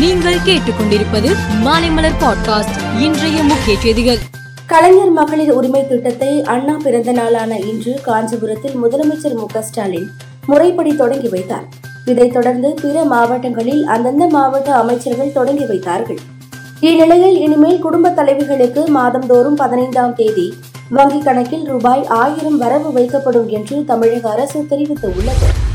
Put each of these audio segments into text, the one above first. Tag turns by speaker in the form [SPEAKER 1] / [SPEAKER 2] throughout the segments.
[SPEAKER 1] நீங்கள் கேட்டுக்கொண்டிருப்பது மாலைமலர் பாட்காஸ்ட். இன்றைய முக்கிய செய்திகள்.
[SPEAKER 2] கலைஞர் மகளிர் உரிமை திட்டத்தை அண்ணா பிறந்த நாளான இன்று காஞ்சிபுரத்தில் முதலமைச்சர் மு ஸ்டாலின் முறைப்படி தொடங்கி வைத்தார். இதைத் தொடர்ந்து பிற மாவட்டங்களில் அந்தந்த மாவட்ட அமைச்சர்கள் தொடங்கி வைத்தார்கள். இந்நிலையில் இனிமேல் குடும்ப தலைவிகளுக்கு மாதந்தோறும் பதினைந்தாம் தேதி வங்கிக் கணக்கில் ரூபாய் ஆயிரம் வரவு வைக்கப்படும் என்று தமிழக அரசு தெரிவித்துள்ளது.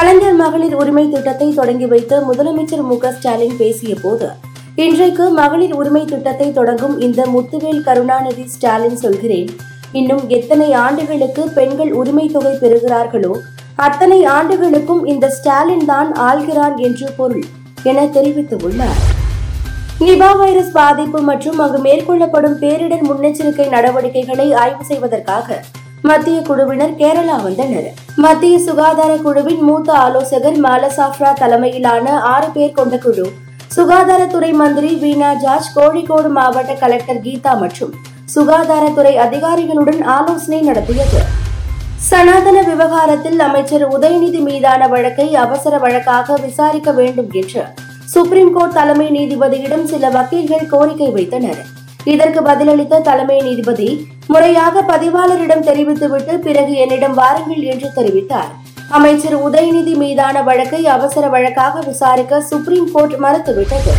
[SPEAKER 2] கலைஞர் மகளிர் உரிமை திட்டத்தை தொடங்கி வைத்து முதலமைச்சர் மு ஸ்டாலின் பேசிய போது இன்றைக்கு மகளிர் உரிமை திட்டத்தை தொடங்கும் இந்த முத்துவேல் கருணாநிதி ஸ்டாலின் சொல்கிறேன். இன்னும் எத்தனை ஆண்டுகளுக்கு பெண்கள் உரிமை தொகை பெறுகிறார்களோ அத்தனை ஆண்டுகளுக்கும் இந்த ஸ்டாலின் தான் ஆள்கிறார் என்று பொருள் என தெரிவித்துள்ளார் நிபா வைரஸ் பாதிப்பு மற்றும் அங்கு மேற்கொள்ளப்படும் பேரிடர் முன்னெச்சரிக்கை நடவடிக்கைகளை ஆய்வு செய்வதற்காக மத்திய குழுவினர் கேரளா வந்தனர். மத்திய சுகாதார குழுவின் மூத்த ஆலோசகர் மாலசாஃப்ரா தலைமையிலான ஆறு பேர் கொண்ட குழு சுகாதாரத்துறை மந்திரி வீணா ஜார்ஜ் கோழிக்கோடு மாவட்ட கலெக்டர் கீதா மற்றும் சுகாதாரத்துறை அதிகாரிகளுடன் ஆலோசனை நடத்தியது. சனாதன விவகாரத்தில் அமைச்சர் உதயநிதி மீதான வழக்கை அவசர வழக்காக விசாரிக்க வேண்டும் என்று சுப்ரீம் கோர்ட் தலைமை நீதிபதியிடம் சில வக்கீல்கள் கோரிக்கை வைத்தனர். இதற்கு பதிலளித்த தலைமை நீதிபதி முறையாக பதிவாளரிடம் தெரிவித்துவிட்டு பிறகு என்னிடம் வாருங்கள் என்று தெரிவித்தார். அமைச்சர் உதயநிதி மீதான வழக்கை அவசர வழக்காக விசாரிக்க சுப்ரீம் கோர்ட் மறுத்துவிட்டது.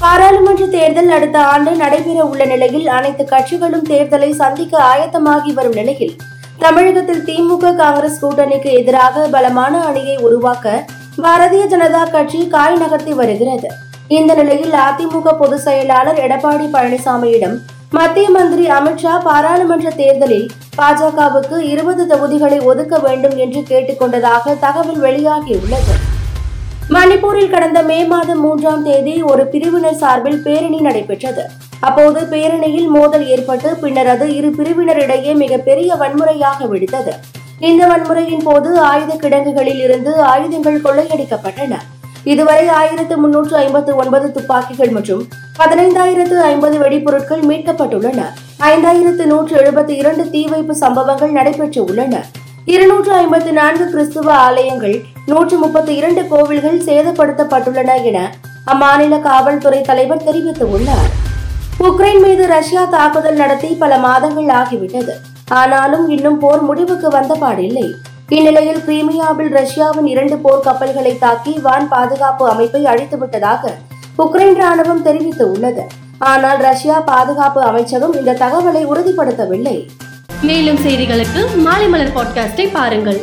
[SPEAKER 2] பாராளுமன்ற தேர்தல் அடுத்த ஆண்டு நடைபெற உள்ள நிலையில் அனைத்து கட்சிகளும் தேர்தலை சந்திக்க ஆயத்தமாகி வரும் நிலையில் தமிழகத்தில் திமுக காங்கிரஸ் கூட்டணிக்கு எதிராக பலமான அணியை உருவாக்க பாரதிய ஜனதா கட்சி காய் நகர்த்தி வருகிறது. இந்த நிலையில் அதிமுக பொதுச் செயலாளர் எடப்பாடி பழனிசாமியிடம் மத்திய மந்திரி அமித்ஷா பாராளுமன்ற தேர்தலில் பாஜகவுக்கு இருபது தொகுதிகளை ஒதுக்க வேண்டும் என்று கேட்டுக்கொண்டதாக தகவல் வெளியாகியுள்ளது. மணிப்பூரில் கடந்த மே மாதம் மூன்றாம் தேதி ஒரு பிரிவினர் சார்பில் பேரணி நடைபெற்றது. அப்போது பேரணியில் மோதல் ஏற்பட்டு பின்னர் அது இரு பிரிவினரிடையே மிகப்பெரிய வன்முறையாக வெடித்தது. இந்த வன்முறையின் போது ஆயுத கிடங்குகளில் இருந்து ஆயுதங்கள் கொள்ளையடிக்கப்பட்டன. இதுவரை ஆயிரத்து முன்னூற்று ஐம்பத்து ஒன்பது துப்பாக்கிகள் மற்றும் பதினைந்தாயிரத்து ஐம்பது வெடிபொருட்கள் மீட்கப்பட்டுள்ளன. ஐந்தாயிரத்து நூற்று எழுபத்தி இரண்டு தீ வைப்பு சம்பவங்கள் நடைபெற்று உள்ளன இருநூற்று ஐம்பத்தி நான்கு கிறிஸ்துவ ஆலயங்கள் நூற்று முப்பத்தி இரண்டு கோவில்கள் சேதப்படுத்தப்பட்டுள்ளன என அம்மாநில காவல்துறை தலைவர் தெரிவித்துள்ளார். உக்ரைன் மீது ரஷ்யா தாக்குதல் நடத்தி பல மாதங்கள் ஆகிவிட்டது. ஆனாலும் இன்னும் போர் முடிவுக்கு வந்த பாடில்லை. இந்நிலையில் கிரீமியாவில் ரஷ்யாவின் இரண்டு போர் கப்பல்களை தாக்கி வான் பாதுகாப்பு அமைப்பை அழித்துவிட்டதாக உக்ரைன் ராணுவம் தெரிவித்துள்ளது. ஆனால் ரஷ்யா பாதுகாப்பு அமைச்சகம் இந்த தகவலை உறுதிப்படுத்தவில்லை.
[SPEAKER 3] மேலும் செய்திகளுக்கு மாலை மலர் பாட்காஸ்டை பாருங்கள்.